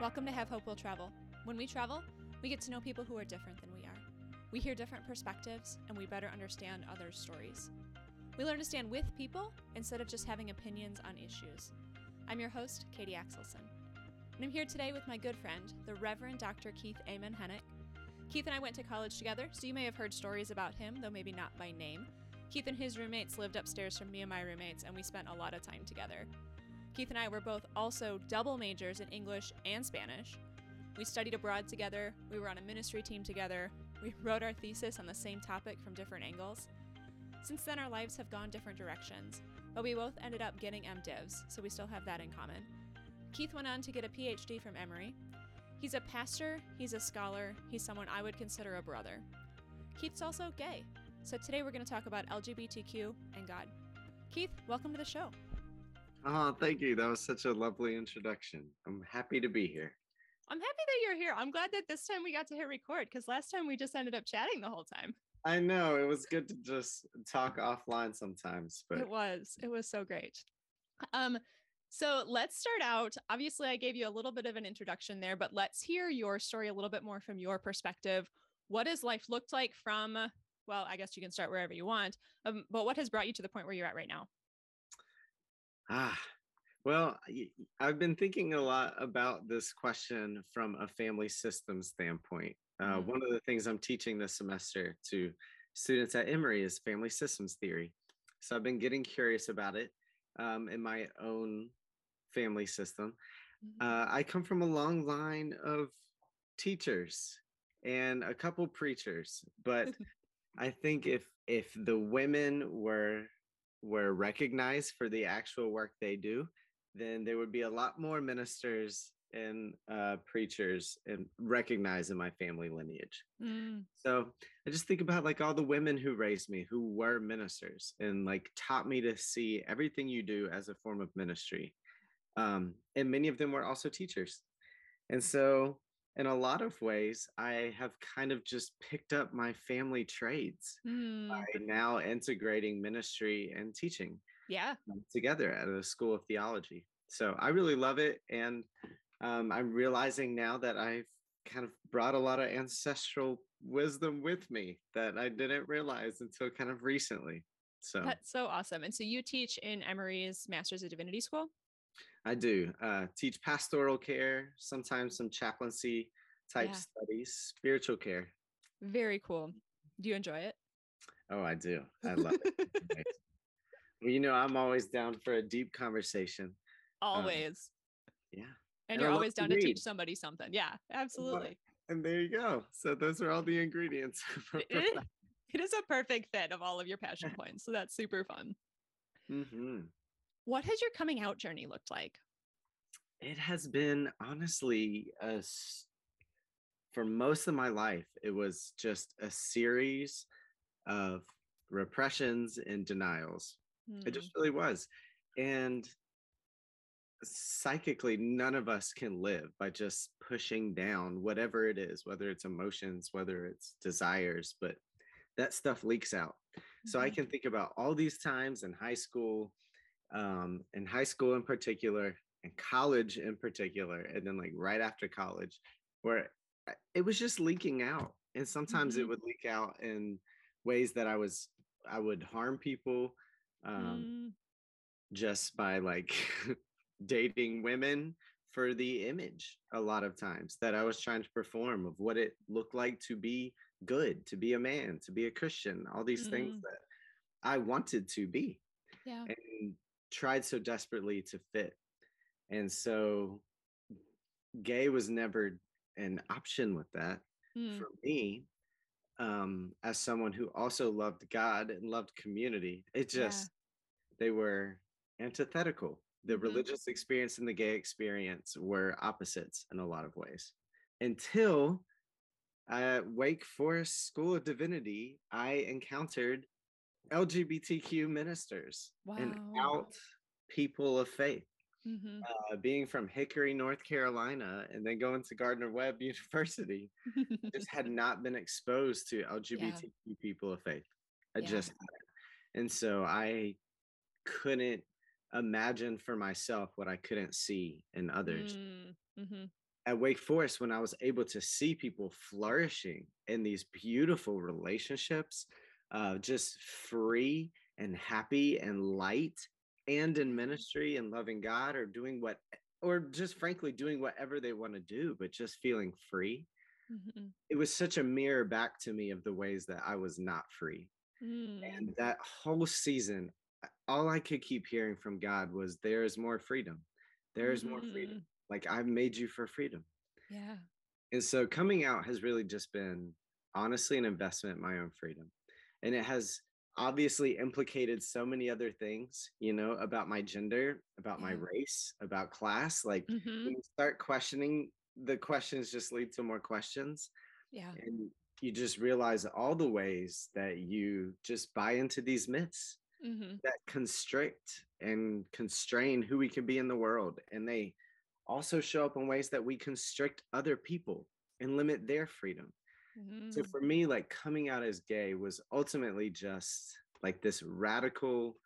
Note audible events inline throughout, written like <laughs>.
Welcome to Have Hope Will Travel. When we travel, we get to know people who are different than we are. We hear different perspectives and we better understand others' stories. We learn to stand with people instead of just having opinions on issues. I'm your host, Katie Axelson. And I'm here today with my good friend, the Reverend Dr. Keith Amen Hennick. Keith and I went to college together, so you may have heard stories about him, though maybe not by name. Keith and his roommates lived upstairs from me and my roommates, and we spent a lot of time together. Keith and I were both also double majors in English and Spanish. We studied abroad together, we were on a ministry team together, <laughs> we wrote our thesis on the same topic from different angles. Since then, our lives have gone different directions, but we both ended up getting MDivs, so we still have that in common. Keith went on to get a PhD from Emory. He's a pastor, he's a scholar, he's someone I would consider a brother. Keith's also gay, so today we're going to talk about LGBTQ and God. Keith, welcome to the show. Oh, thank you. That was such a lovely introduction. I'm happy to be here. I'm happy that you're here. I'm glad that this time we got to hit record because last time we just ended up chatting the whole time. I know it was good to just talk offline sometimes, but It was. It was so great. Um, so let's start out. Obviously, I gave you a little bit of an introduction there, but let's hear your story a little bit more from your perspective. What has life looked like from, well, I guess you can start wherever you want, um, but what has brought you to the point where you're at right now? Ah, well, I've been thinking a lot about this question from a family system standpoint. Uh, Mhm. One of the things I'm teaching this semester to students at Emory is family systems theory. So I've been getting curious about it um, in my own family system. Uh, I come from a long line of teachers and a couple preachers, but <laughs> I think if if the women were were recognized for the actual work they do, then there would be a lot more ministers and uh, preachers and recognized in my family lineage. Mm, So I just think about like all the women who raised me, who were ministers, and like taught me to see everything you do as a form of ministry. Um, and many of them were also teachers. And so, in a lot of ways, I have kind of just picked up my family trades mm, by now integrating ministry and teaching yeah. um, together at a school of theology. So I really love it. And um, I'm realizing now that I've kind of brought a lot of ancestral wisdom with me that I didn't realize until kind of recently. So That's so awesome. And so you teach in Emory's Masters of Divinity School? I do uh, teach pastoral care, sometimes some chaplaincy type Yeah. studies, spiritual care. Very cool. Do you enjoy it? Oh, I do. I love it. <laughs> Well, you know, I'm always down for a deep conversation. Always. Yeah. and and you're always down to read. teach somebody something. Yeah, absolutely. And there you go. So those are all the ingredients. <laughs> It is, a perfect fit of all of your passion <laughs> points. So that's super fun. hmm What has your coming out journey looked like? It has been honestly a for most of my life. It was just a series of repressions and denials. It Mm, just really was, and psychically, none of us can live by just pushing down whatever it is, whether it's emotions, whether it's desires, but that stuff leaks out. So I mhm. can think about all these times in high school, um, in high school in particular, and college in particular, and then like right after college, where it was just leaking out. And sometimes it Mhm. would leak out in ways that I was I would harm people um, Mm, just by like <laughs> dating women for the image a lot of times that I was trying to perform of what it looked like to be good, to be a man, to be a Christian, all these things Mm. that I wanted to be yeah. and tried so desperately to fit. And so gay was never an option with that Mm, for me. Um, as someone who also loved God and loved community, it Yeah. just they were antithetical. The Mhm. religious experience and the gay experience were opposites in a lot of ways. Until at Wake Forest School of Divinity, I encountered LGBTQ ministers and out people of faith. mhm. Uh, being from Hickory, North Carolina, and then going to Gardner Webb <laughs> University, just had <laughs> not been exposed to LGBTQ people of faith. I Yeah. just. And so I couldn't imagine for myself what I couldn't see in others. Mm, mhm. at Wake Forest, when I was able to see people flourishing in these beautiful relationships, uh, just free and happy and light, and in ministry and loving God or doing what, or just frankly doing whatever they want to do, but just feeling free. Mm-hmm. It was such a mirror back to me of the ways that I was not free. Mm. And that whole season, all I could keep hearing from God was, There is more freedom. There is mm-hmm. more freedom. Mm-hmm. Like I've made you for freedom. Yeah. And so coming out has really just been honestly an investment in my own freedom. And it has obviously implicated so many other things, you know, about my gender, about my race, about class. Like mm-hmm. when you start questioning, the questions just lead to more questions. Yeah. And you just realize all the ways that you just buy into these myths mm-hmm. that constrict and constrain who we can be in the world. And they also show up in ways that we constrict other people and limit their freedom. Mm-hmm. So for me, like coming out as gay was ultimately just like this radical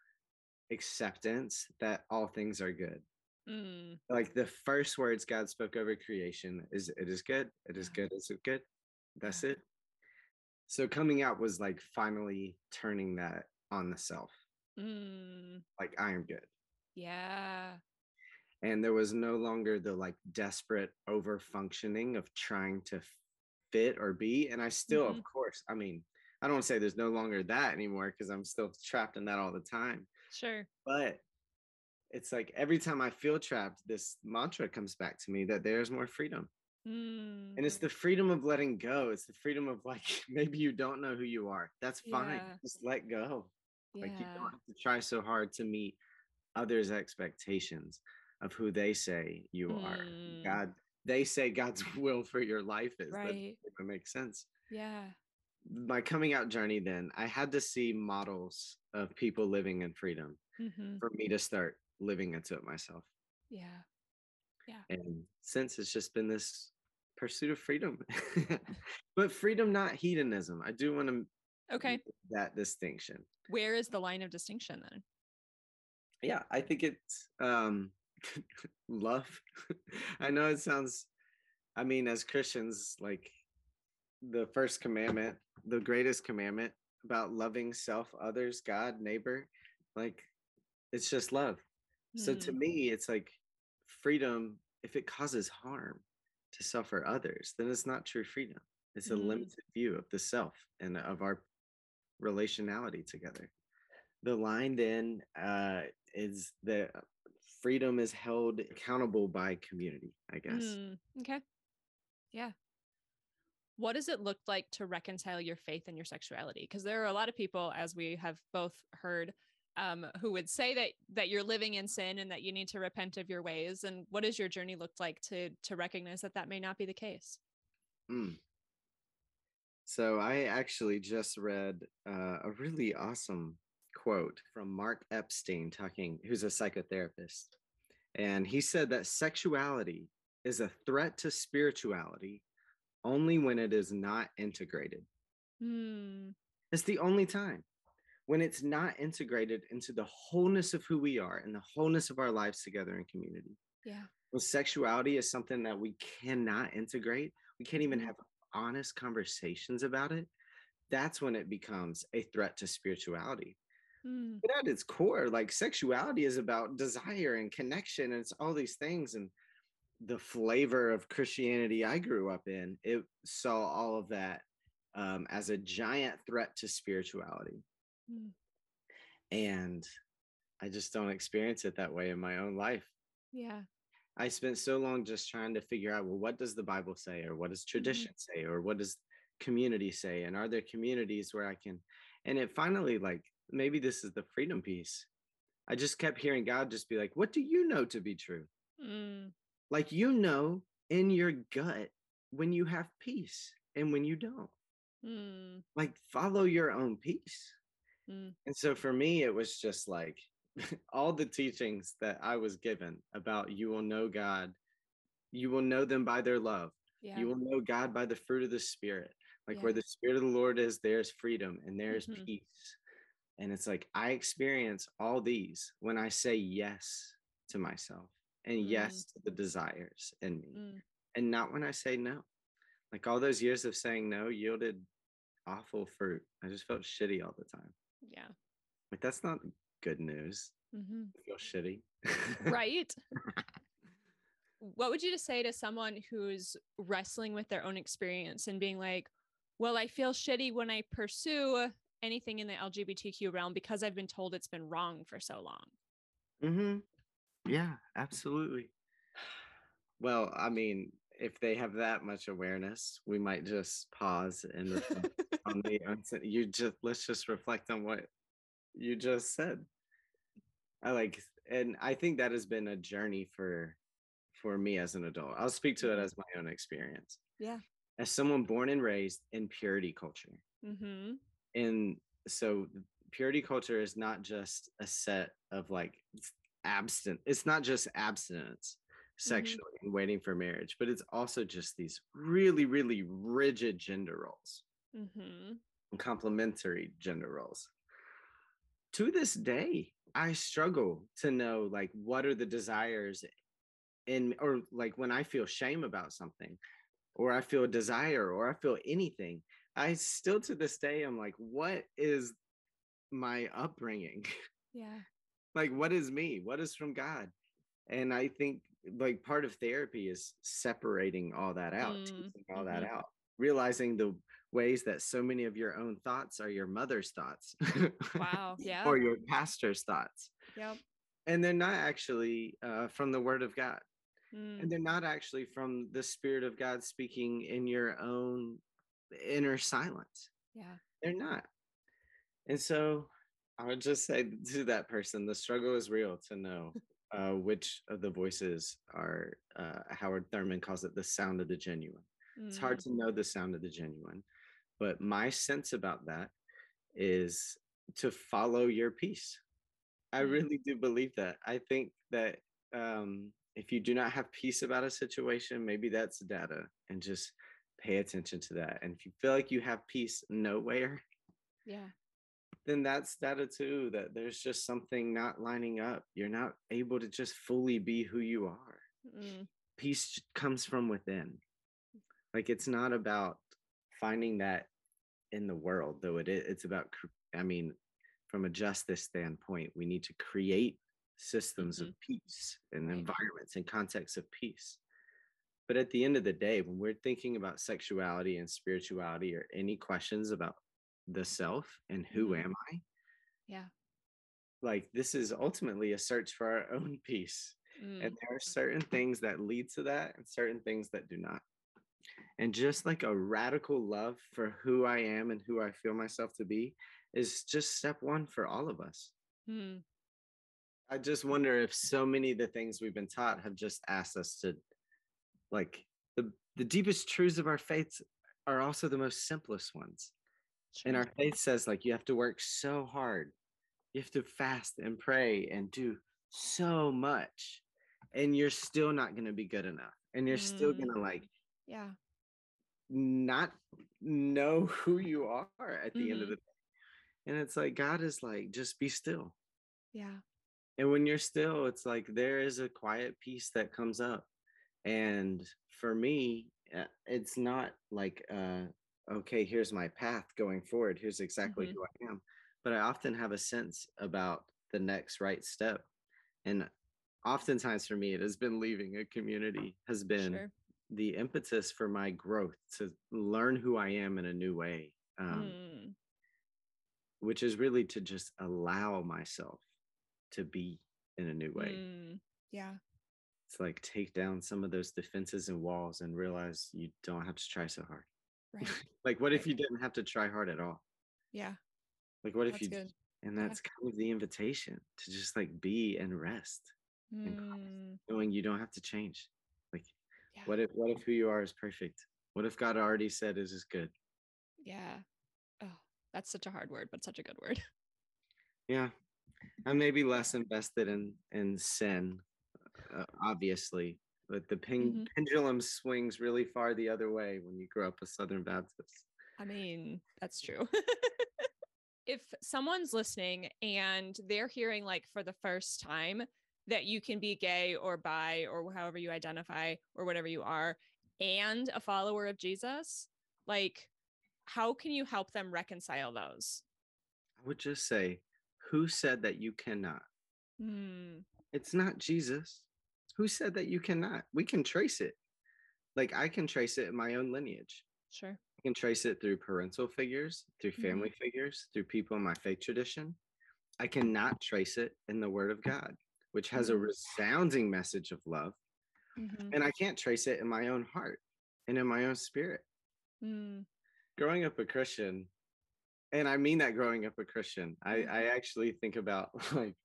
acceptance that all things are good. Mm. Like the first words God spoke over creation is it is good, it is good, is it good? That's it. So coming out was like finally turning that on the self. Mm. Like I am good. Yeah. And there was no longer the like desperate over functioning of trying to fit or be. And I still, mm-hmm. of course, I mean, I don't say there's no longer that anymore because I'm still trapped in that all the time. Sure. But it's like every time I feel trapped, this mantra comes back to me that there's more freedom. Mm. And it's the freedom of letting go. It's the freedom of like, <laughs> maybe you don't know who you are. That's fine. Yeah. Just let go. Yeah. Like you don't have to try so hard to meet others' expectations of who they say you mm. are. God, they say God's <laughs> will for your life is. Right. That makes sense. Yeah. My coming out journey, then, I had to see models of people living in freedom mm-hmm. for me to start living into it myself. Yeah. Yeah. And since it's just been this pursuit of freedom, <laughs> but freedom, not hedonism. I do want to okay that distinction. Where is the line of distinction then? Yeah, I think it's um <laughs> love. <laughs> I know it sounds, I mean, as Christians, like the first commandment, the greatest commandment about loving self, others, God, neighbor, like it's just love. Mm. So to hmm. me, it's like freedom, if it causes harm to suffer others, then it's not true freedom. It's a mm. limited view of the self and of our relationality together. The line then uh, is the freedom is held accountable by community, I guess. Mm, okay. Yeah. What does it look like to reconcile your faith and your sexuality? Because there are a lot of people, as we have both heard, um, who would say that that you're living in sin and that you need to repent of your ways. And what does your journey look like to to recognize that that may not be the case? Mm. So I actually just read uh, a really awesome quote from Mark Epstein, talking, who's a psychotherapist. And he said that sexuality is a threat to spirituality only when it is not integrated. Mm. It's the only time when it's not integrated into the wholeness of who we are and the wholeness of our lives together in community. Yeah. When sexuality is something that we cannot integrate, we can't even mm. have honest conversations about it. That's when it becomes a threat to spirituality. Mm. But at its core, like sexuality is about desire and connection, and it's all these things. And the flavor of Christianity I grew up in, it saw all of that um, as a giant threat to spirituality. Mm. And I just don't experience it that way in my own life. Yeah. I spent so long just trying to figure out, well, what does the Bible say, or what does mm-hmm. tradition mm-hmm. say, or what does community say, and are there communities where I can? And it finally like maybe this is the freedom piece. I just kept hearing God just be like, What do you know to be true? Mm. Like, you know in your gut when you have peace and when you don't. Mm. Like, follow your own peace. Mm. And so for me, it was just like <laughs> all the teachings that I was given about you will know God, you will know them by their love. Yeah. You will know God by the fruit of the Spirit. Like yeah. where the Spirit of the Lord is, there's freedom and there's mm-hmm. peace and it's like I experience all these when I say yes to myself and mm. yes to the desires in me. Mm. and not when I say no. Like all those years of saying no yielded awful fruit. I just felt shitty all the time. Yeah. Like that's not good news. Mm-hmm. Feel shitty. Right. <laughs> what would you just say to someone who's wrestling with their own experience and being like, well, I feel shitty when I pursue anything in the LGBTQ realm because I've been told it's been wrong for so long? hmm Yeah, absolutely. Well, I mean, if they have that much awareness, we might just pause and <laughs> on the you just let's just reflect on what you just said. I like and I think that has been a journey for for me as an adult. I'll speak to it as my own experience. Yeah. As someone born and raised in purity culture. Mm-hmm. And so purity culture is not just a set of like abstinent it's not just abstinence sexually and waiting for marriage but it's also just these really really rigid gender roles. Mm-hmm. and complementary gender roles. To this day i struggle to know like what are the desires in or like when i feel shame about something or i feel desire or i feel anything i still to this day i'm like what is my upbringing <laughs> Yeah. like what is me what is from god and i think like part of therapy is separating all that out Mm, all that mhm. out realizing the ways that so many of your own thoughts are your mother's thoughts Wow. <laughs> Yeah. or your pastor's thoughts Yep. and they're not actually uh, from the word of god Mm, and they're not actually from the spirit of god speaking in your own inner silence. Yeah. they're not. And so i would just say to that person the struggle is real to know <laughs> uh, which of the voices are uh, howard thurman calls it the sound of the genuine. It's hard Mm, to know the sound of the genuine but my sense about that is to follow your peace. I Mm. really do believe that. I think that um, if you do not have peace about a situation maybe that's data and just pay attention to that and if you feel like you have peace nowhere Yeah. then that's data too that there's just something not lining up. You're not able to just fully be who you are. Mm, peace comes from within. Like it's not about finding that in the world though it is it's about i mean from a justice standpoint we need to create systems of peace and Right. environments and contexts of peace but at the end of the day when we're thinking about sexuality and spirituality or any questions about the self and who Mhm. am i Yeah. like this is ultimately a search for our own peace. Mm, and there are certain things that lead to that and certain things that do not. And just like a radical love for who i am and who i feel myself to be is just step one for all of us. Mm, i just wonder if so many of the things we've been taught have just asked us to like the the deepest truths of our faith are also the most simplest ones and our faith says like you have to work so hard you have to fast and pray and do so much and you're still not going to be good enough and you're still Mm. going to like Yeah. not know who you are at the end of Mhm. the day and it's like god is like just be still Yeah. and when you're still it's like there is a quiet peace that comes up and for me uh, it's not like uh okay here's my path going forward here's exactly Mhm. who i am but i often have a sense about the next right step and oftentimes for me it has been leaving a community has been Sure. the impetus for my growth to learn who i am in a new way um, Mm, which is really to just allow myself to be in a new way mm, Yeah. It's like take down some of those defenses and walls and realize you don't have to try so hard Right. <laughs> like what if you didn't have to try hard at all Yeah. like what if you good. and Yeah. that's kind of the invitation to just like be and rest Mm, knowing you don't have to change like yeah. what if what if who you are is perfect what if god already said is is good Yeah. Oh, that's such a hard word, but such a good word. yeah i may be less invested in in sin uh, obviously but the pen- Mhm. pendulum swings really far the other way when you grow up a southern baptist I mean, that's true. <laughs> if someone's listening and they're hearing, like, for the first time that you can be gay or bi or however you identify or whatever you are, and a follower of Jesus, like how can you help them reconcile those? I would just say, who said that you cannot? Hmm. It's not Jesus. Who said that you cannot? We can trace it. Like I can trace it in my own lineage. Sure. I can trace it through parental figures, through family figures, through people in my faith tradition. I cannot trace it in the Word of God, which has a Mhm. resounding message of love. Mhm. And I can't trace it in my own heart and in my own spirit. Mm. Growing up a Christian, and I mean that growing up a Christian, I, Mhm. I actually think about <laughs> like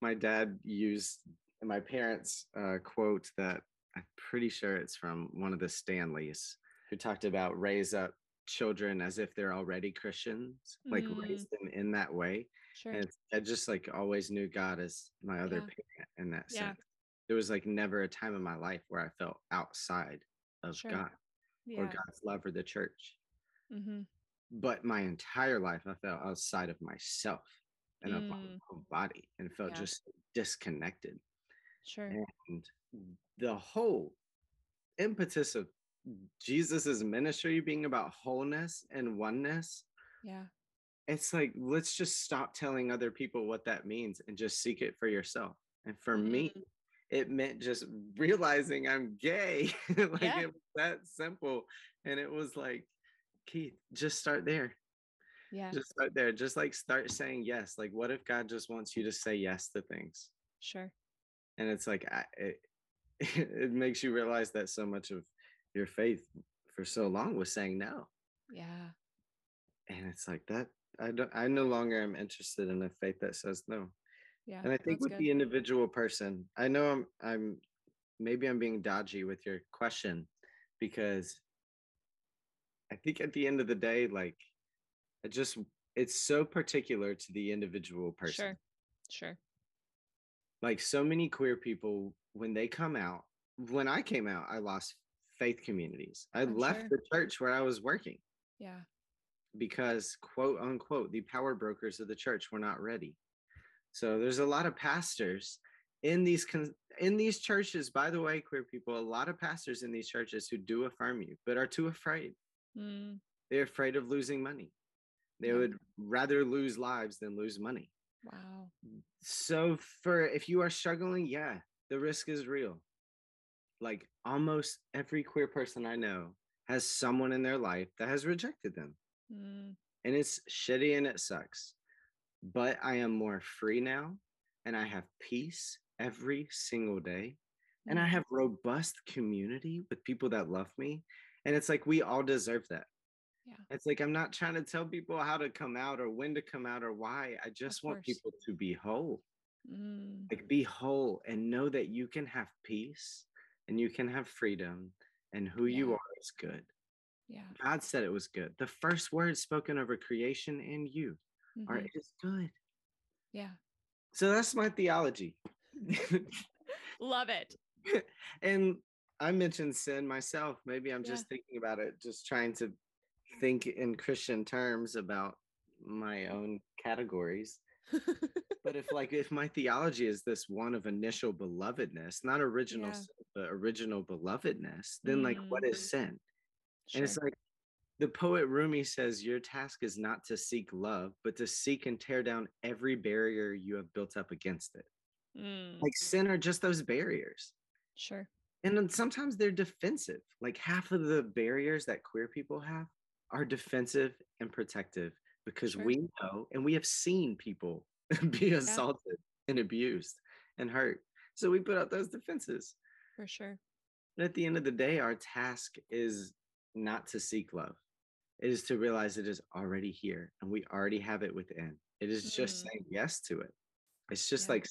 my dad used my parents' uh, quote that I'm pretty sure it's from one of the Stanleys who talked about raise up children as if they're already Christians, like raise them in that way. Sure. And I just like always knew God as my other Yeah. parent in that Yeah. sense. There was like never a time in my life where I felt outside of Sure. God or. God's love or the church. Mm-hmm. But my entire life, I felt outside of myself and of my Mm. own body and felt Yeah. just disconnected. Sure. And the whole impetus of Jesus's ministry being about wholeness and oneness Yeah. it's like let's just stop telling other people what that means and just seek it for yourself and for me Mhm. it meant just realizing i'm gay <laughs> like Yeah. it was that simple and it was like keith just start there Yeah. just start there just like start saying yes like what if god just wants you to say yes to things Sure. And it's like I, it, <laughs> it makes you realize that so much of your faith for so long was saying no Yeah. and it's like that i don't i no longer am interested in a faith that says no Yeah. and i think with good. the individual person i know i'm i'm maybe i'm being dodgy with your question because i think at the end of the day like it just it's so particular to the individual person Sure. Sure. Like so many queer people when they come out when i came out i lost faith communities i I'm left sure. the church where i was working Yeah. because quote unquote the power brokers of the church were not ready so there's a lot of pastors in these con- in these churches by the way queer people a lot of pastors in these churches who do affirm you but are too afraid Mm. they're afraid of losing money they Yeah. would rather lose lives than lose money Wow. so for if you are struggling yeah the risk is real like almost every queer person i know has someone in their life that has rejected them Mm. and it's shitty and it sucks. But I am more free now and I have peace every single day. And I Mm. have robust community with people that love me. And it's like we all deserve that. Yeah. It's like I'm not trying to tell people how to come out or when to come out or why. I just want people to be whole. Mm. Like be whole and know that you can have peace and you can have freedom and who you are is good. Yeah. God said it was good. The first words spoken over creation and you are Mhm. it is good. Yeah. So that's my theology. <laughs> Love it. <laughs> and I mentioned sin myself. Maybe I'm Yeah. just thinking about it, just trying to think in Christian terms about my own categories. <laughs> But if like if my theology is this one of initial belovedness, not original Yeah. sin, but original belovedness, then like what Mm. sin? sure. And it's like the poet Rumi says, Your task is not to seek love, but to seek and tear down every barrier you have built up against it. Mm. Like sin are just those barriers. Sure. And then sometimes they're defensive. Like half of the barriers that queer people have are defensive and protective because Sure. we know and we have seen people <laughs> be assaulted and abused and hurt. So we put out those defenses. For sure. And at the end of the day, our task is not to seek love. It is to realize it is already here and we already have it within. It is just Mm. saying yes to it. It's just Yeah. like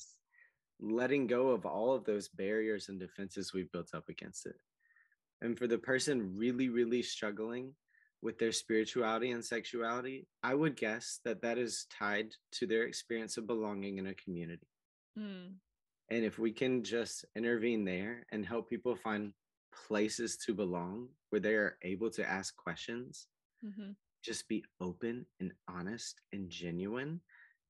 letting go of all of those barriers and defenses we've built up against it. And for the person really, really struggling with their spirituality and sexuality, I would guess that that is tied to their experience of belonging in a community. Mm. And if we can just intervene there and help people find places to belong where they are able to ask questions, hmm just be open and honest and genuine,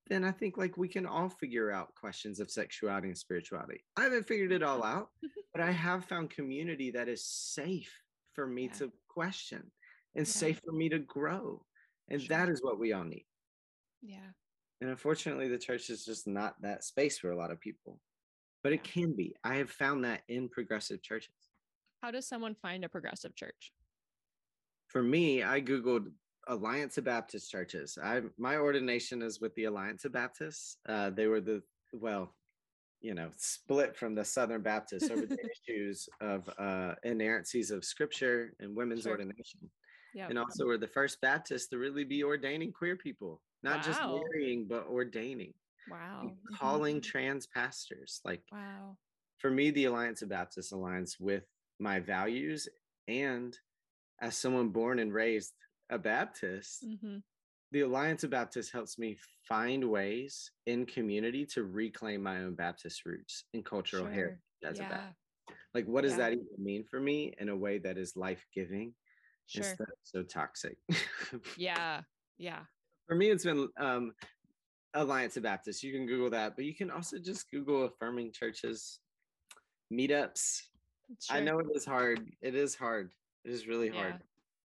then I think like we can all figure out questions of sexuality and spirituality. I haven't figured it all out, <laughs> but I have found community that is safe for me Yeah. to question and Yeah. safe for me to grow. And Sure. that is what we all need. Yeah. And unfortunately, the church is just not that space for a lot of people. But it can be. I have found that in progressive churches. How does someone find a progressive church? For me, I Googled Alliance of Baptist churches. I my ordination is with the Alliance of Baptists. Uh, they were the well, you know, split from the Southern Baptists over the <laughs> issues of uh, inerrancies of Scripture and women's Sure. ordination. Yeah. and also we're the first Baptists to really be ordaining queer people, not just Wow. marrying, but ordaining, Wow. calling trans pastors. Like Wow. for me, the Alliance of Baptists aligns with my values, and as someone born and raised a Baptist, hmm the Alliance of Baptists helps me find ways in community to reclaim my own Baptist roots and cultural Sure. heritage as a Baptist. Like, what does Yeah. that even mean for me in a way that is life giving Sure. instead of so toxic? <laughs> Yeah. Yeah. for me, it's been um, Alliance of Baptists. You can Google that, but you can also just Google affirming churches, meetups. I know it is hard. It is hard. It is really Yeah. hard.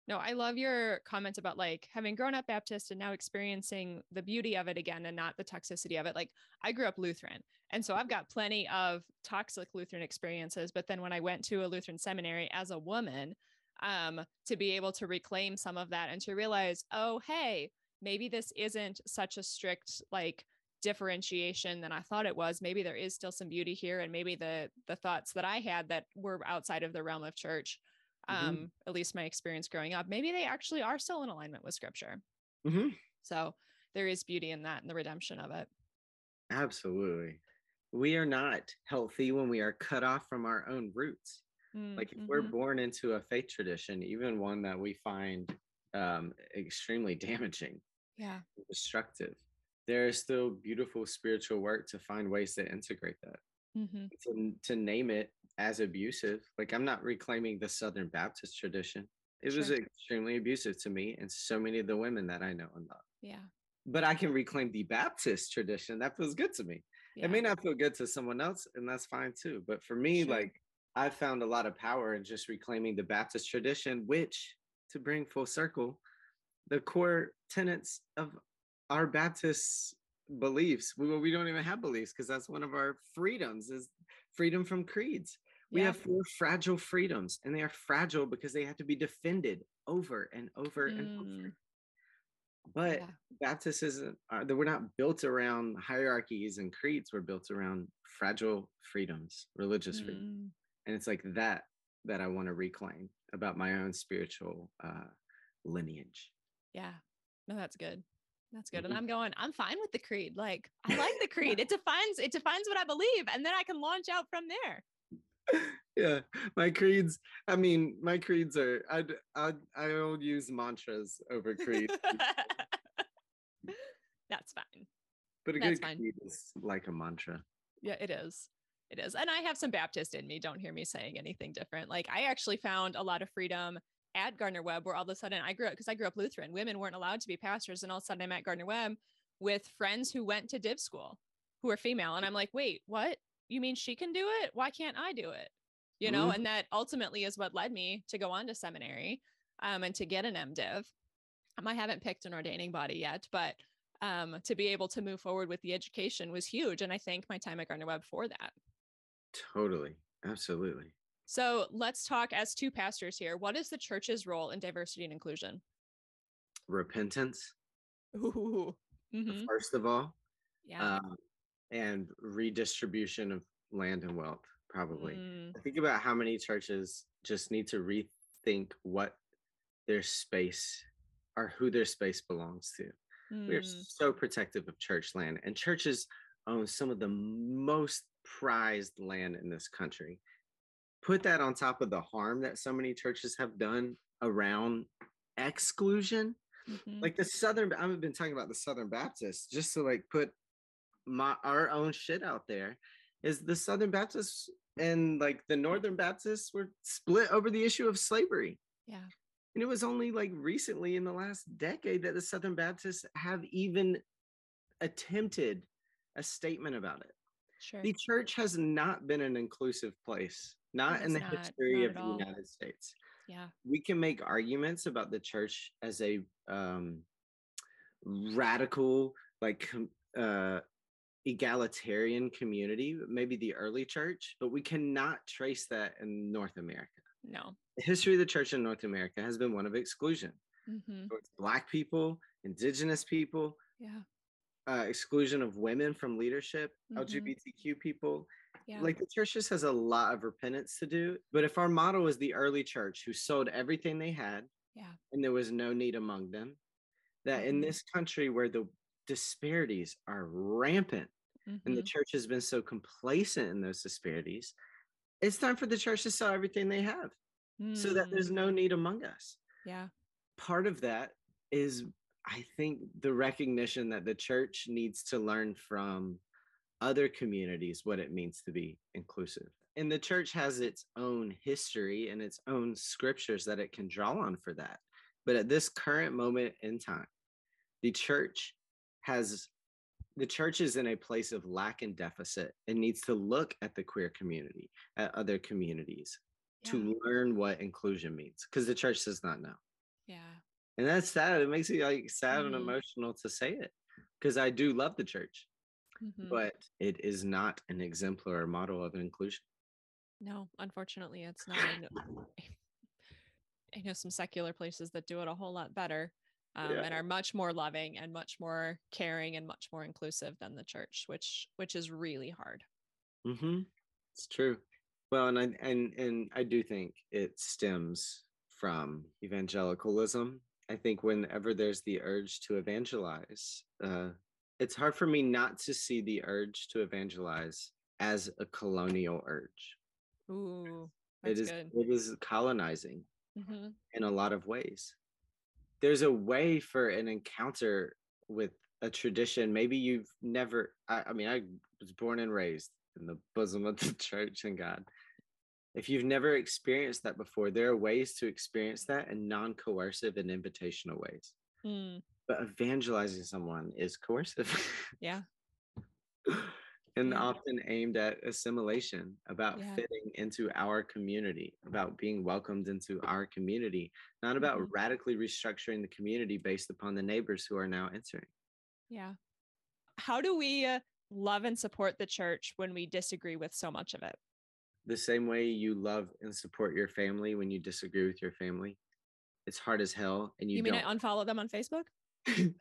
No, I love your comment about like having grown up Baptist and now experiencing the beauty of it again and not the toxicity of it. Like I grew up Lutheran. And so I've got plenty of toxic Lutheran experiences. But then when I went to a Lutheran seminary as a woman, um, to be able to reclaim some of that and to realize, oh, hey, maybe this isn't such a strict like differentiation than I thought it was. Maybe there is still some beauty here. And maybe the the thoughts that I had that were outside of the realm of church Mhm. um at least my experience growing up maybe they actually are still in alignment with scripture Mm-hmm. so there is beauty in that and the redemption of it Absolutely. We are not healthy when we are cut off from our own roots. Mm, Like if we're mhm. born into a faith tradition, even one that we find um, extremely <laughs> damaging, yeah destructive, there is still beautiful spiritual work to find ways to integrate that. hmm to, to name it as abusive. Like I'm not reclaiming the Southern Baptist tradition. It was extremely abusive to me and so many of the women that I know and love. yeah But I can reclaim the Baptist tradition. That feels good to me. yeah It may not feel good to someone else, and that's fine too. But for me, Sure. like I found a lot of power in just reclaiming the Baptist tradition, which to bring full circle, the core tenets of our Baptist beliefs. We, we don't even have beliefs because that's one of our freedoms is freedom from creeds. We Yeah. have four fragile freedoms, and they are fragile because they have to be defended over and over and over. Mm. But Yeah. Baptists isn't, we're not built around hierarchies and creeds. We're built around fragile freedoms, religious freedom. Mm. And it's like that that I want to reclaim about my own spiritual uh, lineage. yeah no that's good that's good and i'm going i'm fine with the creed like i like the <laughs> creed it defines it defines what i believe and then i can launch out from there <laughs> yeah, my creeds. I mean, my creeds are. I'd, I'd I'll use mantras over creeds, <laughs> that's fine but a That's good fine. creed is like a mantra. Yeah, it is. It is. And I have some Baptist in me. Don't hear me saying anything different. Like I actually found a lot of freedom at Gardner Webb where all of a sudden I grew up because I grew up Lutheran. Women weren't allowed to be pastors. And all of a sudden I'm at Gardner Webb with friends who went to div school who are female. And I'm like, wait, what? You mean she can do it? Why can't I do it? You know, Mhm. and that ultimately is what led me to go on to seminary um, and to get an MDiv. Um, I haven't picked an ordaining body yet, but um, to be able to move forward with the education was huge. And I thank my time at Gardner Webb for that. Totally, absolutely. So let's talk as two pastors here. What is the church's role in diversity and inclusion? Repentance, Ooh. Mhm. first of all, Yeah. um, and redistribution of land and wealth. Probably. Mm, think about how many churches just need to rethink what their space or who their space belongs to. We are mm, so protective of church land, and churches own some of the most prized land in this country. Put that on top of the harm that so many churches have done around exclusion. mhm. Like the Southern, I've been talking about the Southern Baptists just to like put my our own shit out there. Is the Southern Baptists and like the Northern Baptists were split over the issue of slavery. yeah. And it was only like recently in the last decade that the Southern Baptists have even attempted a statement about it. Sure. The church has not been an inclusive place, not in the not, history not of the all. United States. Yeah. we can make arguments about the church as a um, radical, like uh, egalitarian community, maybe the early church, but we cannot trace that in North America. No. The history of the church in North America has been one of exclusion Mm-hmm. Black people, Indigenous people, Yeah. Uh, exclusion of women from leadership, Mhm. LGBTQ people. Yeah. Like the church just has a lot of repentance to do. But if our model is the early church who sold everything they had, Yeah. and there was no need among them, that in Mhm. this country where the disparities are rampant and the Mhm. church has been so complacent in those disparities, it's time for the church to sell everything they have so that there's Mm. no need among us. Yeah. Part of that is, I think, the recognition that the church needs to learn from other communities what it means to be inclusive. And the church has its own history and its own scriptures that it can draw on for that. But at this current moment in time, the church has the church is in a place of lack and deficit and needs to look at the queer community, at other communities Yeah. to learn what inclusion means because the church does not know. Yeah. And that's sad. It makes me like sad and Mhm. emotional to say it because I do love the church, Mhm. but it is not an exemplar model of inclusion. No, unfortunately, it's not. I know, I know some secular places that do it a whole lot better um, Yeah. and are much more loving and much more caring and much more inclusive than the church, which which is really hard. Mm-hmm. It's true. Well, and I and and I do think it stems from evangelicalism. I think whenever there's the urge to evangelize, uh, it's hard for me not to see the urge to evangelize as a colonial urge. Ooh, It is good. it is colonizing hmm in a lot of ways. There's a way for an encounter with a tradition. Maybe you've never, I, I mean, I was born and raised in the bosom of the <laughs> church and God. If you've never experienced that before, there are ways to experience that in non coercive and invitational ways. Mm, But evangelizing someone is coercive. <laughs> yeah. and Yeah. often aimed at assimilation, about Yeah. fitting into our community, about being welcomed into our community, not about Mhm. radically restructuring the community based upon the neighbors who are now entering. Yeah. How do we uh, love and support the church when we disagree with so much of it? The same way you love and support your family when you disagree with your family. It's hard as hell, and you, You, mean don't. I unfollow them on Facebook? <laughs>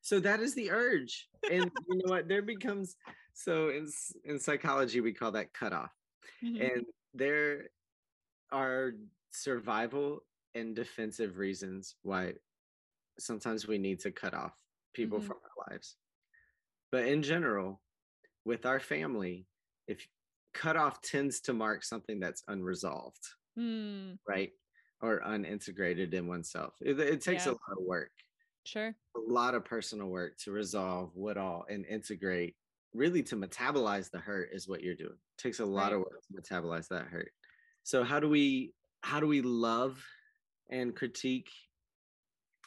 so that is the urge, and you know what? There becomes so in in psychology we call that cutoff. Mhm. and there are survival and defensive reasons why sometimes we need to cut off people Mhm. from our lives but in general with our family if cutoff tends to mark something that's unresolved Mm, right? Or unintegrated in oneself. It, it takes Yeah. a lot of work. Sure. a lot of personal work to resolve what all and integrate really to metabolize the hurt is what you're doing. It takes a lot Right. of work to metabolize that hurt. So how do we how do we love and critique?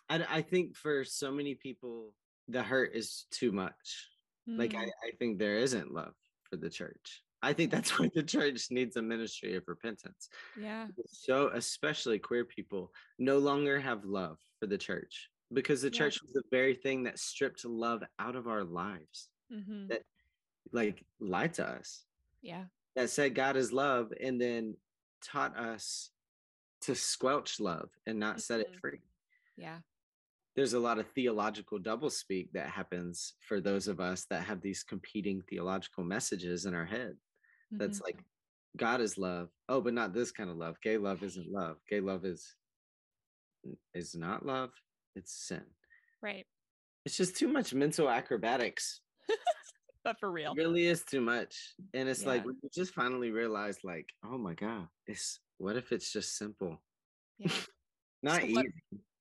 I, I think for so many people the hurt is too much. Like I, Mm, I think there isn't love for the church i think that's <laughs> why the church needs a ministry of repentance yeah. so especially queer people no longer have love for the church because the Yeah. church was the very thing that stripped love out of our lives hmm that like lied to us Yeah. that said god is love and then taught us to squelch love and not set it Mhm. free Yeah. there's a lot of theological doublespeak that happens for those of us that have these competing theological messages in our head that's mhm. like god is love oh but not this kind of love gay love isn't love gay love is is not love it's sin right. it's just too much mental acrobatics <laughs> But for real. it really is too much and it's like Yeah. we just finally realized like oh my god it's what if it's just simple Yeah. <laughs> not So easy what-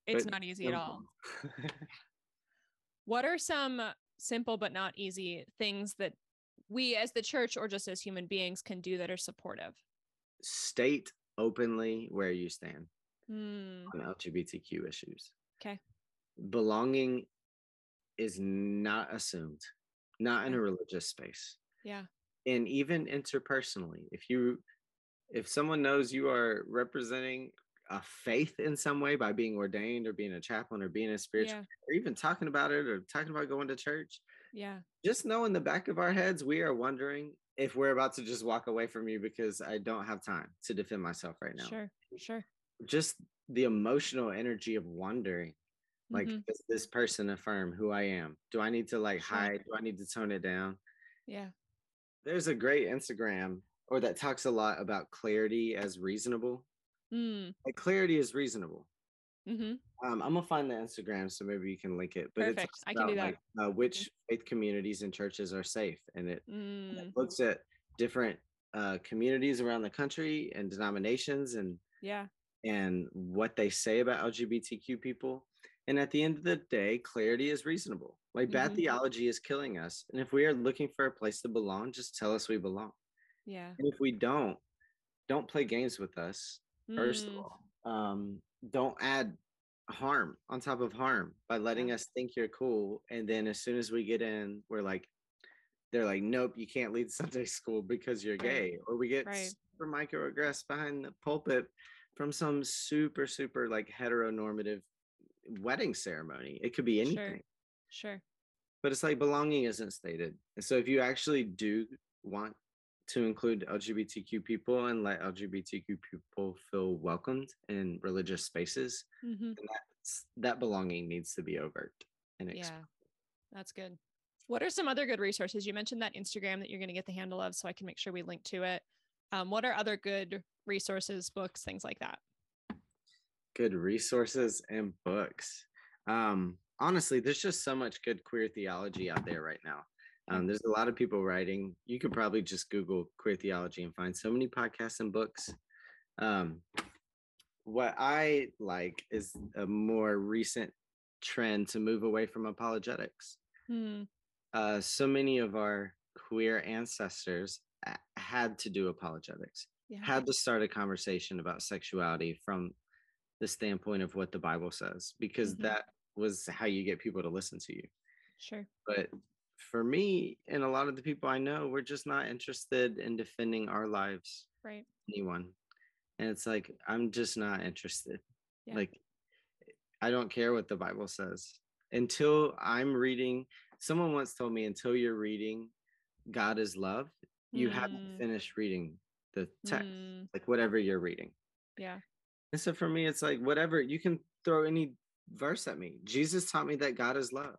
It's not easy at all. <laughs> What are some simple but not easy things that we as the church or just as human beings can do that are supportive? state openly where you stand Mm, on lgbtq issues okay. belonging is not assumed not in a religious space Yeah. and even interpersonally if you if someone knows you are representing a faith in some way by being ordained or being a chaplain or being a spiritual Yeah. or even talking about it or talking about going to church Yeah. Just know in the back of our heads we are wondering if we're about to just walk away from you because i don't have time to defend myself right now Sure. Sure. just the emotional energy of wondering like Mhm. does this person affirm who i am do i need to like Sure. hide do i need to tone it down Yeah. there's a great instagram or that talks a lot about clarity as reasonable Mm. like clarity is reasonable Mm-hmm. Um, i'm gonna find the instagram so maybe you can link it but it Perfect. talks I can do that. like, uh, which faith communities and churches are safe and it Mm. looks at different uh, communities around the country and denominations and Yeah. and what they say about LGBTQ people. And at the end of the day, clarity is reasonable. Like bad Mhm. theology is killing us. And if we are looking for a place to belong, just tell us we belong. Yeah. And if we don't, don't play games with us. First of Mm. all, um, don't add harm on top of harm by letting Yeah. us think you're cool. And then as soon as we get in, we're like, they're like, nope, you can't lead <laughs> Sunday school because you're gay. Or we get Right. super microaggressed behind the pulpit from some super, super like heteronormative wedding ceremony. It could be anything. Sure. Sure. But it's like belonging isn't stated. And so if you actually do want to include LGBTQ people and let LGBTQ people feel welcomed in religious spaces, Mm-hmm. that belonging needs to be overt and Yeah. That's good. What are some other good resources? You mentioned that Instagram that you're going to get the handle of, so I can make sure we link to it. Um, what are other good resources, books, things like that? good resources and books. Um, honestly, there's just so much good queer theology out there right now. Um, there's a lot of people writing. You could probably just Google queer theology and find so many podcasts and books. Um, what I like is a more recent trend to move away from apologetics. Hmm. Uh, so many of our queer ancestors had to do apologetics Yeah. had to start a conversation about sexuality from the standpoint of what the Bible says, because Mhm. that was how you get people to listen to you. Sure. But for me and a lot of the people I know, we're just not interested in defending our lives, Right. anyone. And it's like, I'm just not interested. Yeah. Like, I don't care what the Bible says until I'm reading. Someone once told me, until you're reading God is love, you haven't Mm. finished reading the text Mm. like whatever you're reading. Yeah. And so for me, it's like whatever you can throw any verse at me. Jesus taught me that God is love.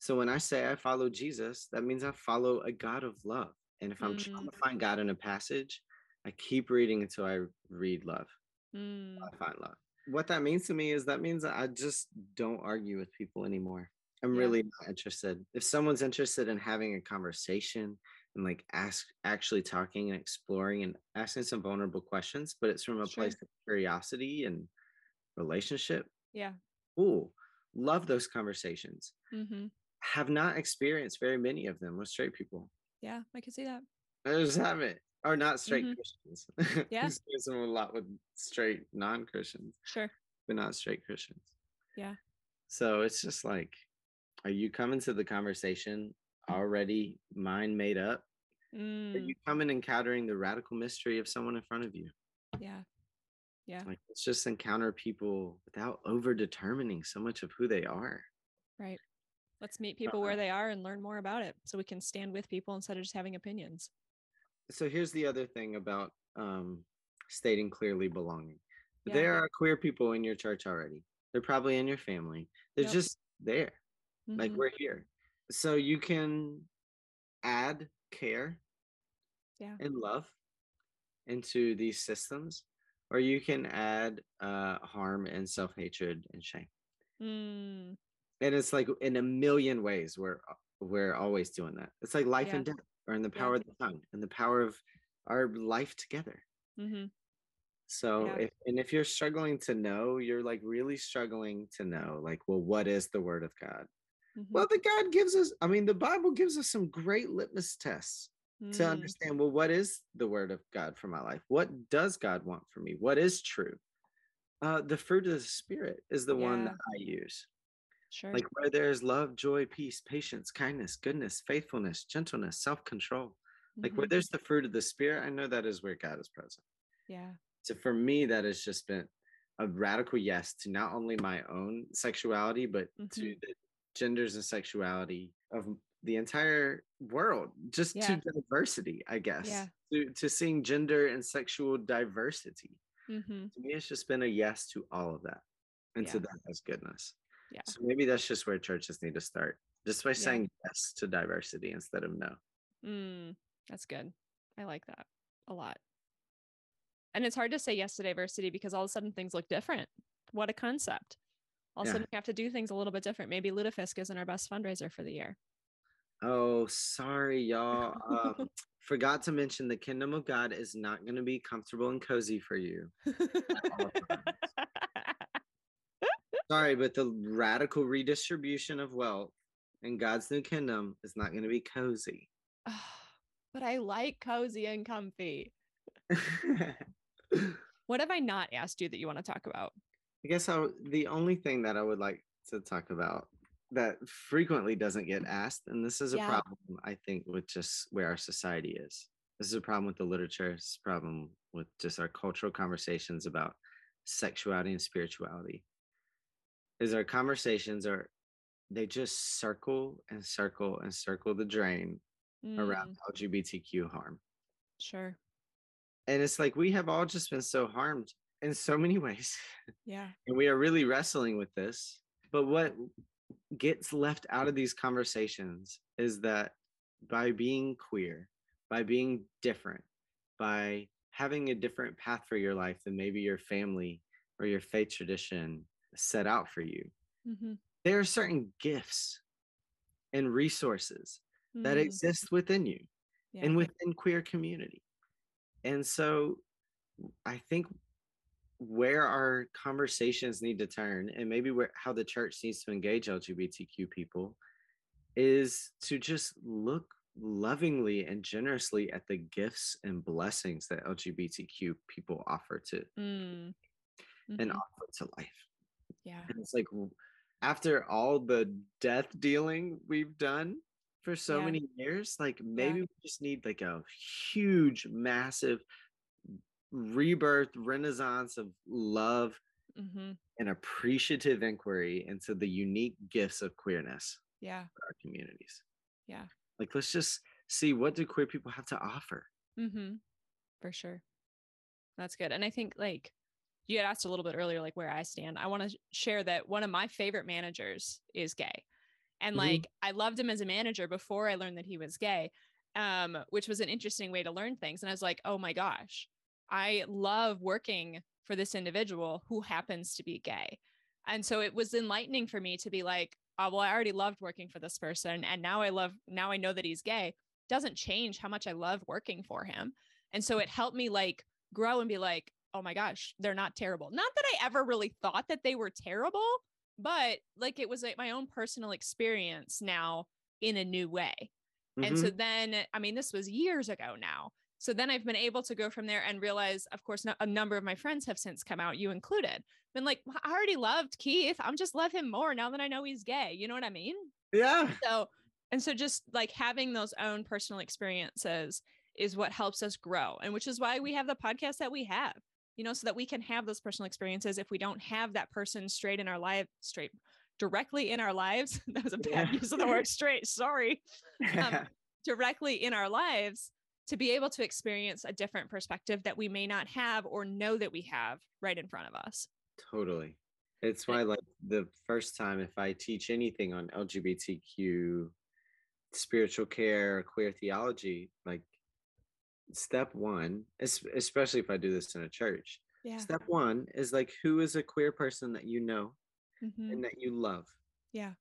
So when I say I follow Jesus, that means I follow a God of love. And if I'm trying to find God in a passage, I keep reading until I read love. Mm. I find love. What that means to me is that means I just don't argue with people anymore. I'm Yeah. really not interested. If someone's interested in having a conversation and like ask actually talking and exploring and asking some vulnerable questions, but it's from a Sure. place of curiosity and relationship. Yeah. Ooh, love those conversations. Mm-hmm. Have not experienced very many of them with straight people. Yeah. I can see that. I just haven't. Or not straight Mhm. Christians. <laughs> Yeah. I've experienced them a lot with straight non-Christians Sure. but not straight Christians. Yeah. So it's just like, are you coming to the conversation already mind made up? Are Mm. you coming encountering the radical mystery of someone in front of you? Yeah. Yeah. Like, let's just encounter people without over determining so much of who they are. Right. Let's meet people where they are and learn more about it so we can stand with people instead of just having opinions. So here's the other thing about um, stating clearly belonging. Yeah. There are queer people in your church already. They're probably in your family. They're Yep. just there. like Mhm. we're here so you can add care Yeah. and love into these systems or you can add uh, harm and self-hatred and shame Mm. And it's like in a million ways we're we're always doing that it's like life Yeah. and death or in the Yeah. power of the tongue and the power of our life together Mm-hmm. so Yeah. if and if you're struggling to know you're like really struggling to know like well what is the word of god Mm-hmm. Well, the God gives us, I mean, the Bible gives us some great litmus tests to Mm. understand well, what is the word of God for my life? What does God want for me? What is true? Uh, the fruit of the Spirit is the one that I use. Sure. Like where there's love, joy, peace, patience, kindness, goodness, faithfulness, gentleness, self control. Like where Mhm. there's the fruit of the Spirit, I know that is where God is present. yeah. So for me, that has just been a radical yes to not only my own sexuality, but to Mhm. the genders and sexuality of the entire world, just Yeah. to diversity, I guess. Yeah. To, to seeing gender and sexual diversity. Mm-hmm. To me, it's just been a yes to all of that and to that as goodness. Yeah. So maybe that's just where churches need to start, just by Yeah. saying yes to diversity instead of no. Mm, that's good. I like that a lot. And it's hard to say yes to diversity because all of a sudden things look different. What a concept. All of a sudden we have to do things a little bit different. Maybe Lutefisk isn't our best fundraiser for the year. Oh, sorry, y'all. Um, <laughs> forgot to mention the kingdom of God is not going to be comfortable and cozy for you. <laughs> Sorry, but the radical redistribution of wealth in God's new kingdom is not going to be cozy. <sighs> but I like cozy and comfy. <laughs> What have I not asked you that you want to talk about? I guess I, the only thing that I would like to talk about that frequently doesn't get asked, and this is a Yeah. problem, I think, with just where our society is. This is a problem with the literature. It's a problem with just our cultural conversations about sexuality and spirituality. Is our conversations are they just circle and circle and circle the drain around Mm, LGBTQ harm. sure. And it's like we have all just been so harmed in so many <laughs> ways. Yeah. and we are really wrestling with this. But what gets left out of these conversations is that by being queer, by being different, by having a different path for your life than maybe your family or your faith tradition set out for you, Mm-hmm. there are certain gifts and resources that exist within you yeah. and within queer community. And so I think where our conversations need to turn and maybe where how the church needs to engage LGBTQ people is to just look lovingly and generously at the gifts and blessings that LGBTQ people offer to Mm, and mhm, offer to life. Yeah. And it's like after all the death dealing we've done for so Yeah. many years, like maybe we just need like a huge, massive rebirth, renaissance of love Mm-hmm. and appreciative inquiry into the unique gifts of queerness Yeah. our communities. Yeah. Like let's just see what do queer people have to offer. Mm-hmm. For sure. That's good. And I think like you had asked a little bit earlier, like where I stand. I want to share that one of my favorite managers is gay. And Mhm. like I loved him as a manager before I learned that he was gay. Um, which was an interesting way to learn things. And I was like, oh my gosh, I love working for this individual who happens to be gay. And so it was enlightening for me to be like, oh, well, I already loved working for this person. And now I love, now I know that he's gay. Doesn't change how much I love working for him. And so it helped me like grow and be like, oh my gosh, they're not terrible. Not that I ever really thought that they were terrible, but like it was like my own personal experience now in a new way. And Mhm. so then, I mean, this was years ago now. So then I've been able to go from there and realize, of course, a number of my friends have since come out, you included. Been like, I already loved Keith. I'm just love him more now that I know he's gay. You know what I mean? yeah. So, and so just like having those own personal experiences is what helps us grow. And which is why we have the podcast that we have, you know, so that we can have those personal experiences if we don't have that person straight in our life, straight directly in our lives. <laughs> that was a bad Yeah. use of the word straight. Sorry um, <laughs> directly in our lives to be able to experience a different perspective that we may not have or know that we have right in front of us. Totally. It's why, like, the first time if I teach anything on LGBTQ spiritual care, queer theology, like, step one, especially if I do this in a church, Yeah. step one is like, who is a queer person that you know hmm and that you love? Yeah.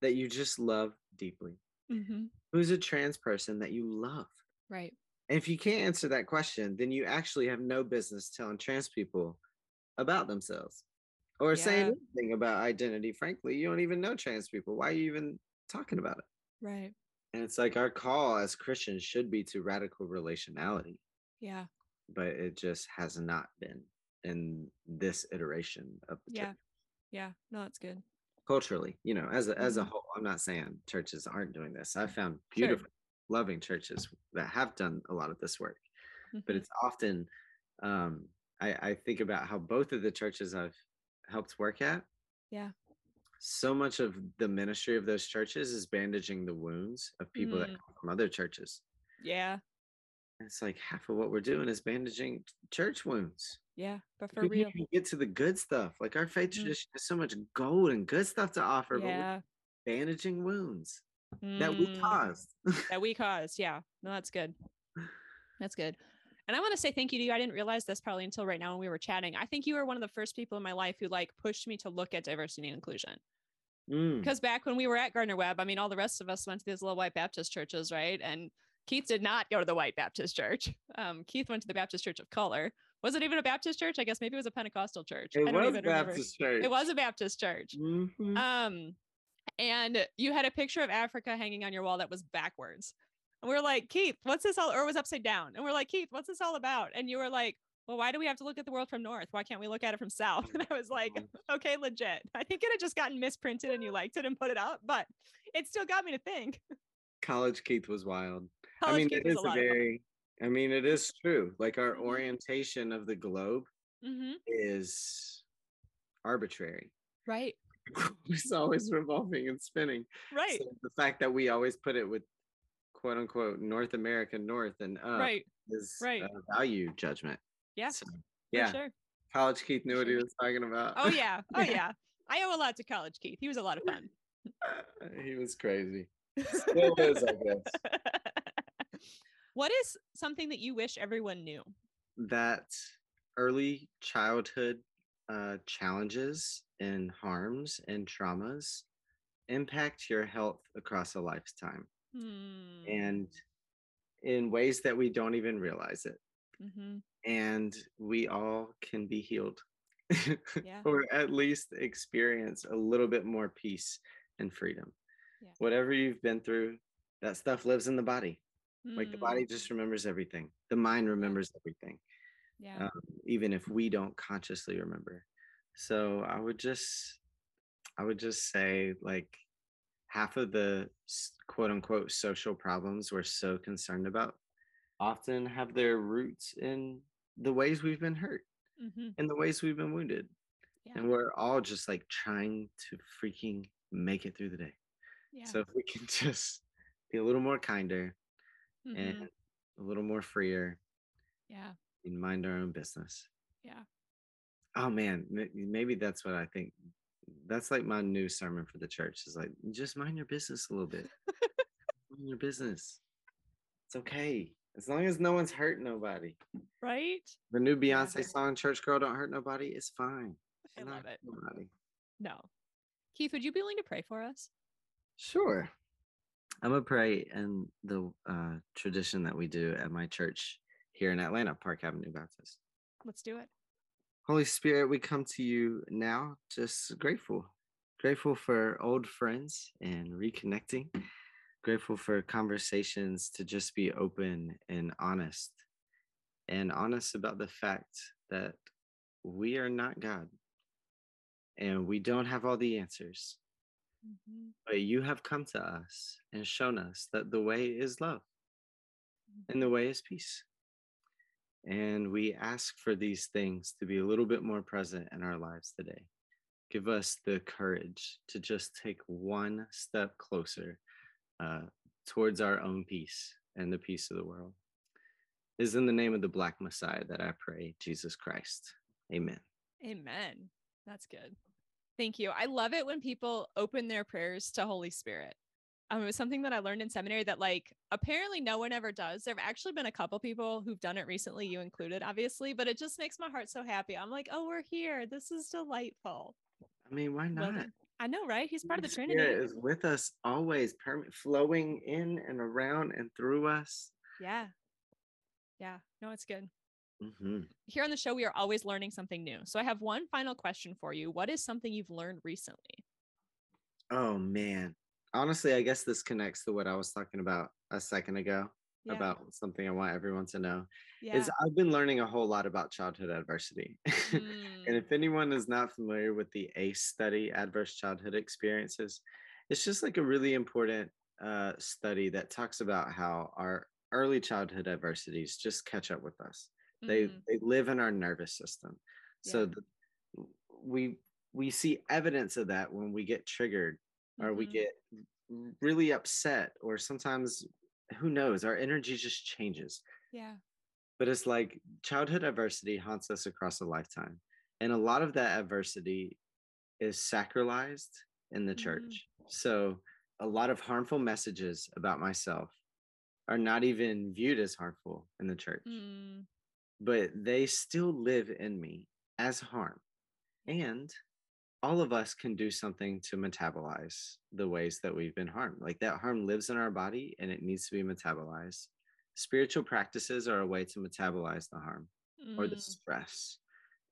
That you just love deeply? hmm Who's a trans person that you love? Right. And if you can't answer that question, then you actually have no business telling trans people about themselves or saying anything about identity. Frankly, you don't even know trans people. Why are you even talking about it? Right. And it's like our call as Christians should be to radical relationality, Yeah. but it just has not been in this iteration of the Yeah. church. Yeah. No, that's good. Culturally, you know, as a as a Mhm. whole, I'm not saying churches aren't doing this. I found Sure. beautiful, loving churches that have done a lot of this work. but Mhm. it's often um I, I think about how both of the churches I've helped work at. Yeah. So much of the ministry of those churches is bandaging the wounds of people that Mm. come from other churches. Yeah. It's like half of what we're doing is bandaging church wounds. Yeah. But for we real. get to the good stuff. Like our faith Mhm. tradition has so much gold and good stuff to offer, but Yeah. we're bandaging wounds that we Mm. caused. <laughs> that we caused. Yeah. No, that's good. That's good. And I want to say thank you to you. I didn't realize this probably until right now when we were chatting. I think you were one of the first people in my life who like pushed me to look at diversity and inclusion. Mm. Because back when we were at Gardner Webb, I mean, all the rest of us went to these little white Baptist churches, right? And Keith did not go to the white Baptist church. <laughs> Um, Keith went to the Baptist Church of Color. Was it even a Baptist church? I guess maybe it was a Pentecostal church. It was remember. Baptist church. It was a Baptist church. Mhm. Um, and you had a picture of Africa hanging on your wall that was backwards. And we are like, Keith, what's this all? Or was upside down. And we're like, Keith, what's this all about? And you were like, well, why do we have to look at the world from north? Why can't we look at it from south? <laughs> And I was like, okay, legit. I think it had just gotten misprinted and you liked it and put it up, but it still got me to think. College Keith was wild. College I mean, Keith it is a a lot of fun. very, I mean, it is true. Like our Mhm. orientation of the globe Mhm. is arbitrary. Right. <laughs> it's always revolving and spinning. Right. So the fact that we always put it with quote unquote North American North and up right. is right. a value judgment. Yeah. So, yeah. sure. College Keith knew what he was talking about. Oh yeah. Oh <laughs> yeah. I owe a lot to College Keith. He was a lot of fun. <laughs> he was crazy. Still <laughs> is, I guess. what is something that you wish everyone knew? that early childhood uh, challenges and harms and traumas impact your health across a lifetime Hmm. and in ways that we don't even realize it Mhm. and we all can be healed Yeah. <laughs> or at least experience a little bit more peace and freedom Yeah. whatever you've been through that stuff lives in the body like the Mm, body just remembers everything the mind remembers everything Yeah. um, even if we don't consciously remember. So I would just, I would just say like half of the quote unquote social problems we're so concerned about often have their roots in the ways we've been hurt Mhm. and the ways we've been wounded. Yeah. And we're all just like trying to freaking make it through the day. yeah. So if we can <laughs> just be a little more kinder Mhm. and a little more freer yeah. and mind our own business. Yeah. Oh man, maybe that's what I think. That's like my new sermon for the church is like just mind your business a little bit. mind your business. It's okay. As long as no one's hurt nobody. Right. The new. Beyonce song, Church Girl Don't Hurt Nobody, is fine. I love it. Nobody. No. Keith, would you be willing to pray for us? Sure. I'm gonna pray in the uh, tradition that we do at my church here in Atlanta, Park Avenue Baptist. Let's do it. Holy Spirit, we come to you now just grateful. Grateful for old friends and reconnecting. Grateful for conversations to just be open and honest. And honest about the fact that we are not God and we don't have all the answers. Mhm. But you have come to us and shown us that the way is love and the way is peace. And we ask for these things to be a little bit more present in our lives today. Give us the courage to just take one step closer uh, towards our own peace and the peace of the world. It is in the name of the Black Messiah that I pray, Jesus Christ. Amen. Amen. That's good. Thank you. I love it when people open their prayers to Holy Spirit. Um, it was something that I learned in seminary that, like, apparently no one ever does. There have actually been a couple people who've done it recently, you included, obviously, but it just makes my heart so happy. I'm like, oh, we're here. This is delightful. I mean, why not? done. I know, right? He's part of the Trinity. Spirit is with us always, perm- flowing in and around and through us. Yeah. Yeah. No, it's good. Mhm. Here on the show, we are always learning something new. So I have one final question for you. What is something you've learned recently? Oh man. Honestly, I guess this connects to what I was talking about a second ago Yeah. about something I want everyone to know. yeah. Is I've been learning a whole lot about childhood adversity. <laughs> Mm, and if anyone is not familiar with the ACE study, adverse childhood experiences, it's just like a really important uh, study that talks about how our early childhood adversities just catch up with us. They Mm. they live in our nervous system. So the, we we see evidence of that when we get triggered or we Mhm. get really upset or sometimes who knows our energy just changes Yeah. but it's like childhood adversity haunts us across a lifetime and a lot of that adversity is sacralized in the Mhm. church so a lot of harmful messages about myself are not even viewed as harmful in the church Mm. but they still live in me as harm and all of us can do something to metabolize the ways that we've been harmed like that harm lives in our body and it needs to be metabolized spiritual practices are a way to metabolize the harm or the Mm. stress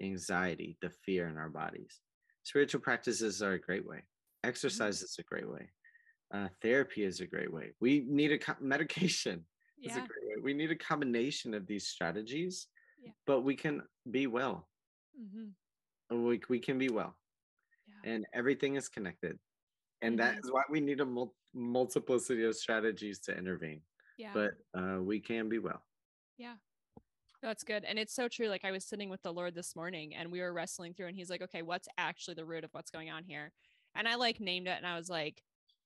anxiety the fear in our bodies spiritual practices are a great way exercise is a great way uh, therapy is a great way we need a co- <laughs> medication is a Yeah. great way we need a combination of these strategies Yeah. but we can be well Mm-hmm. we, we can be well Yeah. And everything is connected and that Mhm. is why we need a mul- multiplicity of strategies to intervene Yeah. but uh, we can be well Yeah. That's good. And it's so true. Like I was sitting with the Lord this morning and we were wrestling through and he's like, okay, what's actually the root of what's going on here? And I like named it and I was like,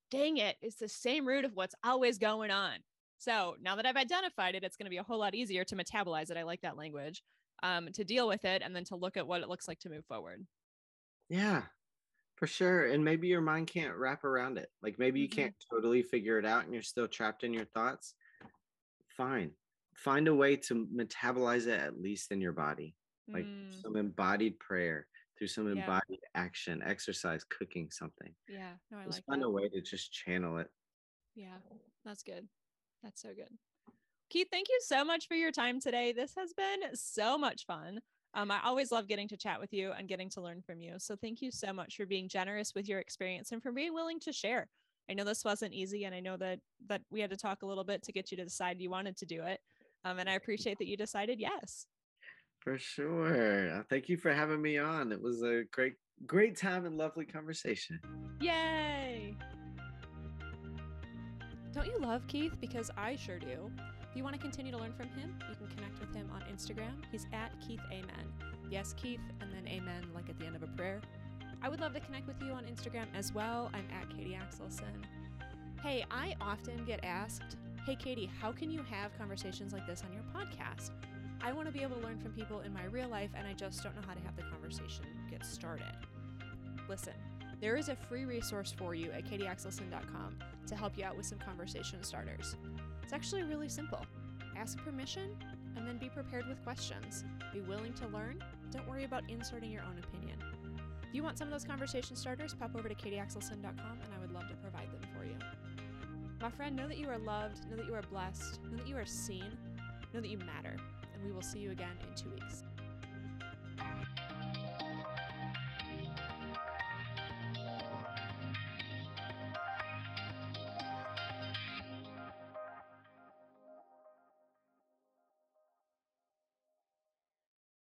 dang it, it's the same root of what's always going on. So now that I've identified it, it's going to be a whole lot easier to metabolize it. I like that language. Um, to deal with it and then to look at what it looks like to move forward. yeah for sure and maybe your mind can't wrap around it like maybe you Mhm. can't totally figure it out and you're still trapped in your thoughts fine find a way to metabolize it at least in your body like Mm, some embodied prayer through some Yeah. embodied action exercise cooking something yeah, no, I just like find that. a way to just channel it Yeah, that's good. That's so good. Keith, thank you so much for your time today. This has been so much fun. Um, I always love getting to chat with you and getting to learn from you. So thank you so much for being generous with your experience and for being willing to share. I know this wasn't easy, and I know that that we had to talk a little bit to get you to decide you wanted to do it. Um, and I appreciate that you decided yes. For sure. Uh, Thank you for having me on. It was a great, great time and lovely conversation. Yay! Don't you love Keith? Because I sure do. If you want to continue to learn from him, you can connect with him on Instagram. He's at Keith Amen. Yes, Keith, and then Amen, like at the end of a prayer. I would love to connect with you on Instagram as well. I'm at Katie Axelson. Hey, I often get asked, Hey, Katie, how can you have conversations like this on your podcast? I want to be able to learn from people in my real life, and I just don't know how to have the conversation get started. Listen, there is a free resource for you at katieaxelson.com to help you out with some conversation starters. It's actually really simple. Ask permission and then be prepared with questions. Be willing to learn. Don't worry about inserting your own opinion. If you want some of those conversation starters, pop over to katieaxelson.com and I would love to provide them for you. My friend, know that you are loved, know that you are blessed, know that you are seen, know that you matter, and we will see you again in two weeks.